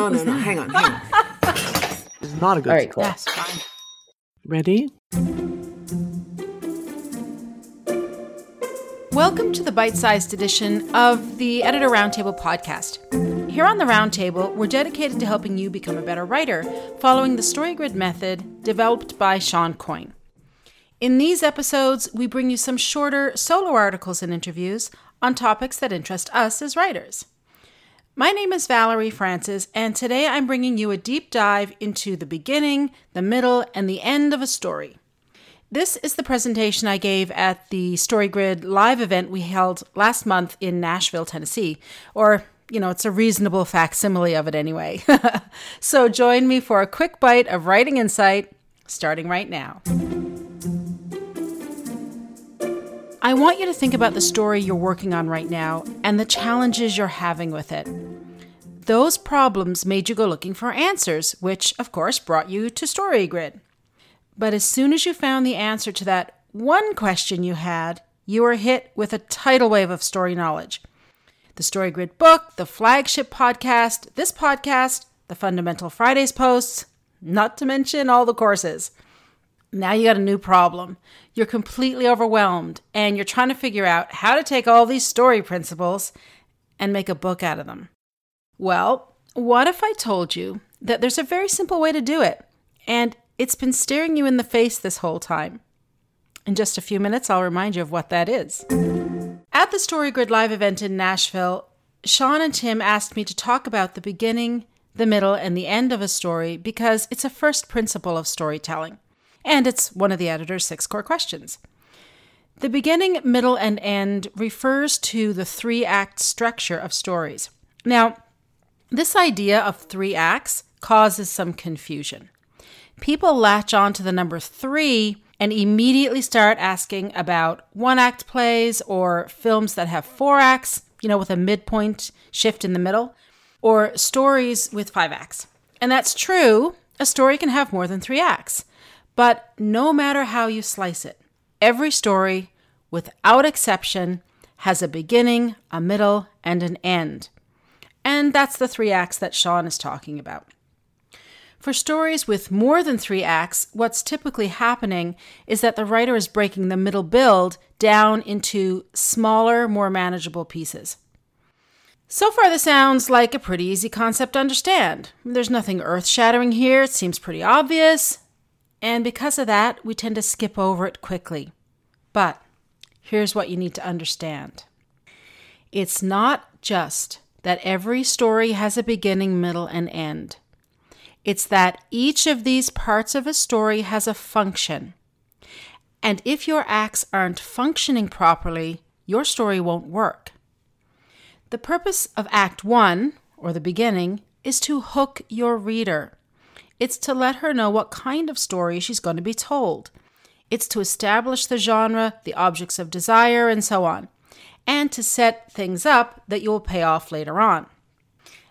No, no, no. hang on, hang on. This is not a good All right, cool. Yes, fine. Ready? Welcome to the bite sized edition of the Editor Roundtable podcast. Here on the Roundtable, we're dedicated to helping you become a better writer following the StoryGrid method developed by Shawn Coyne. In these episodes, we bring you some shorter solo articles and interviews on topics that interest us as writers. My name is Valerie Francis, and today I'm bringing you a deep dive into the beginning, the middle, and the end of a story. This is the presentation I gave at the StoryGrid live event we held last month in Nashville, Tennessee. Or, you know, it's a reasonable facsimile of it anyway. so join me for a quick bite of writing insight starting right now. I want you to think about the story you're working on right now and the challenges you're having with it. Those problems made you go looking for answers, which, of course, brought you to StoryGrid. But as soon as you found the answer to that one question you had, you were hit with a tidal wave of story knowledge. The StoryGrid book, the flagship podcast, this podcast, the Fundamental Fridays posts, not to mention all the courses. Now you got a new problem. You're completely overwhelmed and you're trying to figure out how to take all these story principles and make a book out of them. Well, what if I told you that there's a very simple way to do it and it's been staring you in the face this whole time? In just a few minutes, I'll remind you of what that is. At the StoryGrid Live event in Nashville, Shawn and Tim asked me to talk about the beginning, the middle, and the end of a story because it's a first principle of storytelling and it's one of the editor's six core questions. The beginning, middle, and end refers to the three act structure of stories. Now, this idea of three acts causes some confusion. People latch on to the number three and immediately start asking about one act plays or films that have four acts, you know, with a midpoint shift in the middle, or stories with five acts. And that's true. A story can have more than three acts. But no matter how you slice it, every story, without exception, has a beginning, a middle, and an end. And that's the three acts that Shawn is talking about. For stories with more than three acts, what's typically happening is that the writer is breaking the middle build down into smaller, more manageable pieces. So far, this sounds like a pretty easy concept to understand. There's nothing earth shattering here, it seems pretty obvious, and because of that, we tend to skip over it quickly. But here's what you need to understand it's not just that every story has a beginning, middle, and end. It's that each of these parts of a story has a function. And if your acts aren't functioning properly, your story won't work. The purpose of Act 1, or the beginning, is to hook your reader. It's to let her know what kind of story she's going to be told. It's to establish the genre, the objects of desire, and so on, and to set things up that you will pay off later on.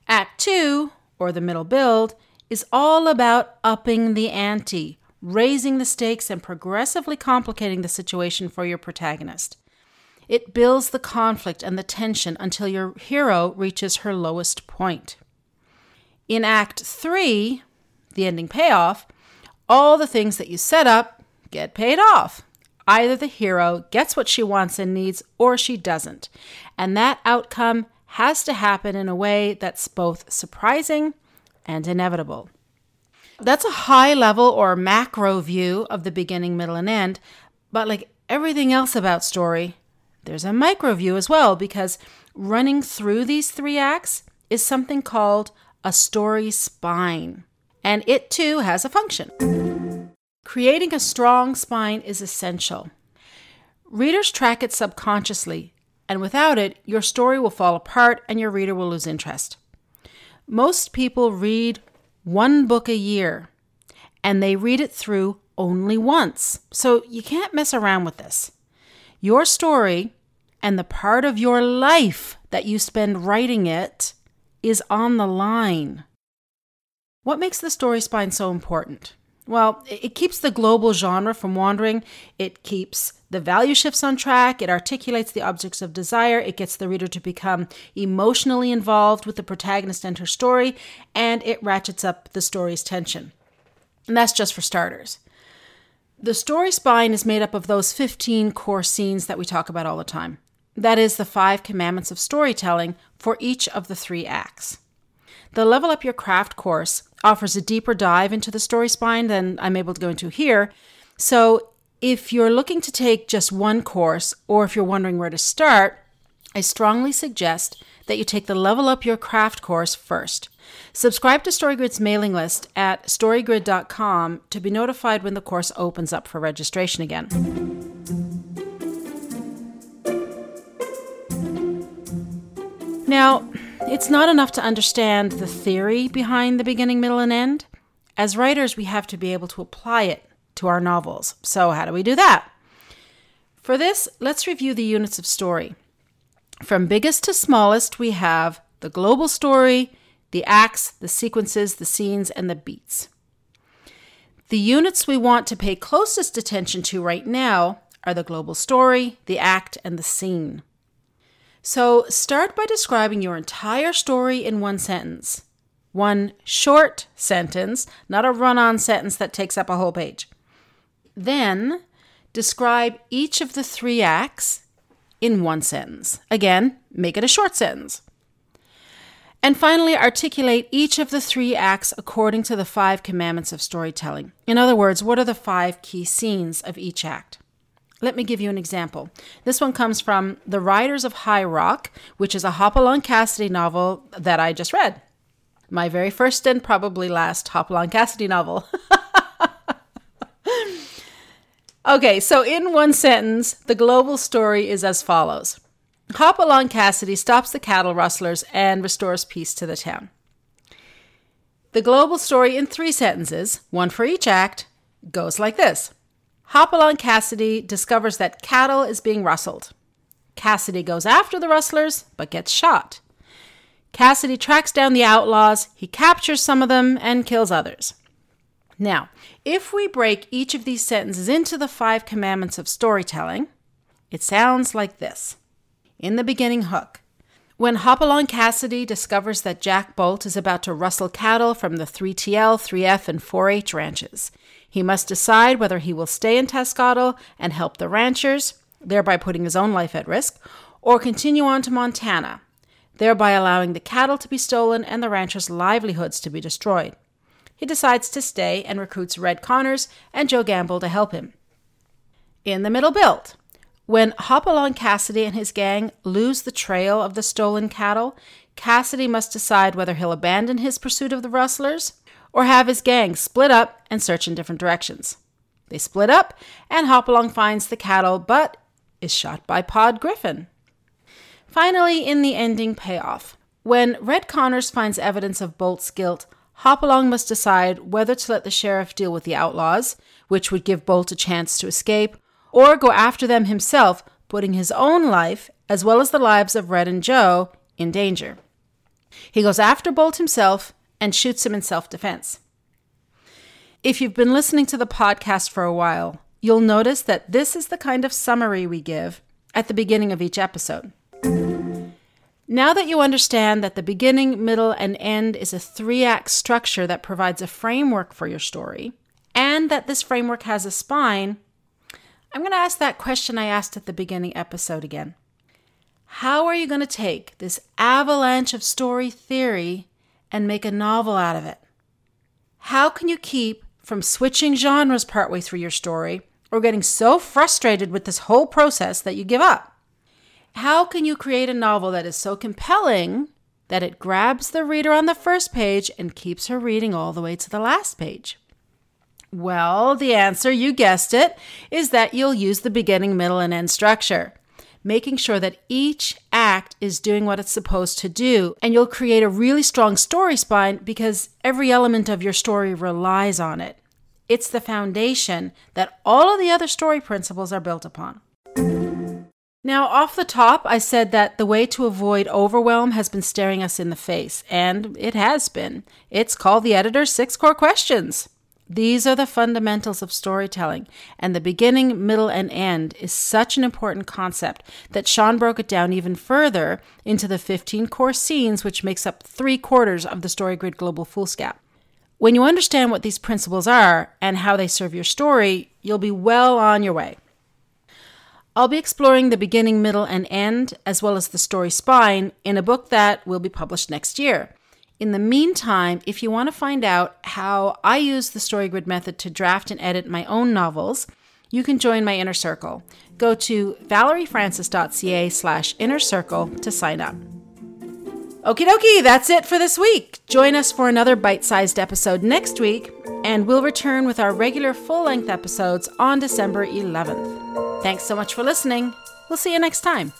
Act 2, or the middle build, is all about upping the ante, raising the stakes, and progressively complicating the situation for your protagonist. It builds the conflict and the tension until your hero reaches her lowest point. In Act 3, the ending payoff, all the things that you set up get paid off. Either the hero gets what she wants and needs or she doesn't. And that outcome has to happen in a way that's both surprising and inevitable. That's a high level or macro view of the beginning, middle, and end. But like everything else about story, there's a micro view as well because running through these three acts is something called a story spine and it too has a function. Creating a strong spine is essential. Readers track it subconsciously, and without it, your story will fall apart and your reader will lose interest. Most people read one book a year, and they read it through only once, so you can't mess around with this. Your story and the part of your life that you spend writing it is on the line. What makes the story spine so important? Well, it keeps the global genre from wandering, it keeps the value shifts on track, it articulates the objects of desire, it gets the reader to become emotionally involved with the protagonist and her story, and it ratchets up the story's tension. And that's just for starters. The story spine is made up of those 15 core scenes that we talk about all the time. That is the five commandments of storytelling for each of the three acts. The Level Up Your Craft course offers a deeper dive into the story spine than I'm able to go into here. So if you're looking to take just one course, or if you're wondering where to start, I strongly suggest that you take the Level Up Your Craft course first. Subscribe to StoryGrid's mailing list at storygrid.com to be notified when the course opens up for registration again. Now, it's not enough to understand the theory behind the beginning, middle, and end. As writers, we have to be able to apply it to our novels. So, how do we do that? For this, let's review the units of story. From biggest to smallest, we have the global story, the acts, the sequences, the scenes, and the beats. The units we want to pay closest attention to right now are the global story, the act, and the scene. So start by describing your entire story in one sentence. One short sentence, not a run on sentence that takes up a whole page. Then describe each of the three acts in one sentence. Again, make it a short sentence. And finally, articulate each of the three acts according to the five commandments of storytelling. In other words, what are the five key scenes of each act? Let me give you an example. This one comes from The Riders of High Rock, which is a Hopalong Cassidy novel that I just read. My very first and probably last Hopalong Cassidy novel. okay, so in one sentence, the global story is as follows Hopalong Cassidy stops the cattle rustlers and restores peace to the town. The global story in three sentences, one for each act, goes like this. Hopalong Cassidy discovers that cattle is being rustled. Cassidy goes after the rustlers, but gets shot. Cassidy tracks down the outlaws, he captures some of them, and kills others. Now, if we break each of these sentences into the five commandments of storytelling, it sounds like this. In the beginning hook, when Hopalong Cassidy discovers that Jack Bolt is about to rustle cattle from the 3TL, 3F, and 4H ranches, he must decide whether he will stay in Tescottle and help the ranchers, thereby putting his own life at risk, or continue on to Montana, thereby allowing the cattle to be stolen and the ranchers' livelihoods to be destroyed. He decides to stay and recruits Red Connors and Joe Gamble to help him. In the middle build, when Hopalong Cassidy and his gang lose the trail of the stolen cattle, Cassidy must decide whether he'll abandon his pursuit of the rustlers or have his gang split up and search in different directions. They split up, and Hopalong finds the cattle but is shot by Pod Griffin. Finally, in the ending payoff, when Red Connors finds evidence of Bolt's guilt, Hopalong must decide whether to let the sheriff deal with the outlaws, which would give Bolt a chance to escape, or go after them himself, putting his own life, as well as the lives of Red and Joe, in danger. He goes after Bolt himself and shoots him in self defense. If you've been listening to the podcast for a while, you'll notice that this is the kind of summary we give at the beginning of each episode. Now that you understand that the beginning, middle, and end is a three act structure that provides a framework for your story, and that this framework has a spine, I'm going to ask that question I asked at the beginning episode again. How are you going to take this avalanche of story theory and make a novel out of it? How can you keep from switching genres partway through your story or getting so frustrated with this whole process that you give up? How can you create a novel that is so compelling that it grabs the reader on the first page and keeps her reading all the way to the last page? Well, the answer, you guessed it, is that you'll use the beginning, middle, and end structure making sure that each act is doing what it's supposed to do. And you'll create a really strong story spine because every element of your story relies on it. It's the foundation that all of the other story principles are built upon. Now, off the top, I said that the way to avoid overwhelm has been staring us in the face, and it has been. It's called the editor's six core questions. These are the fundamentals of storytelling, and the beginning, middle, and end is such an important concept that Shawn broke it down even further into the 15 core scenes, which makes up three quarters of the StoryGrid Global Foolscap. When you understand what these principles are and how they serve your story, you'll be well on your way. I'll be exploring the beginning, middle, and end, as well as the story spine, in a book that will be published next year. In the meantime, if you want to find out how I use the StoryGrid method to draft and edit my own novels, you can join my inner circle. Go to valeriefrancis.ca slash inner circle to sign up. Okie dokie, that's it for this week. Join us for another bite sized episode next week, and we'll return with our regular full length episodes on December 11th. Thanks so much for listening. We'll see you next time.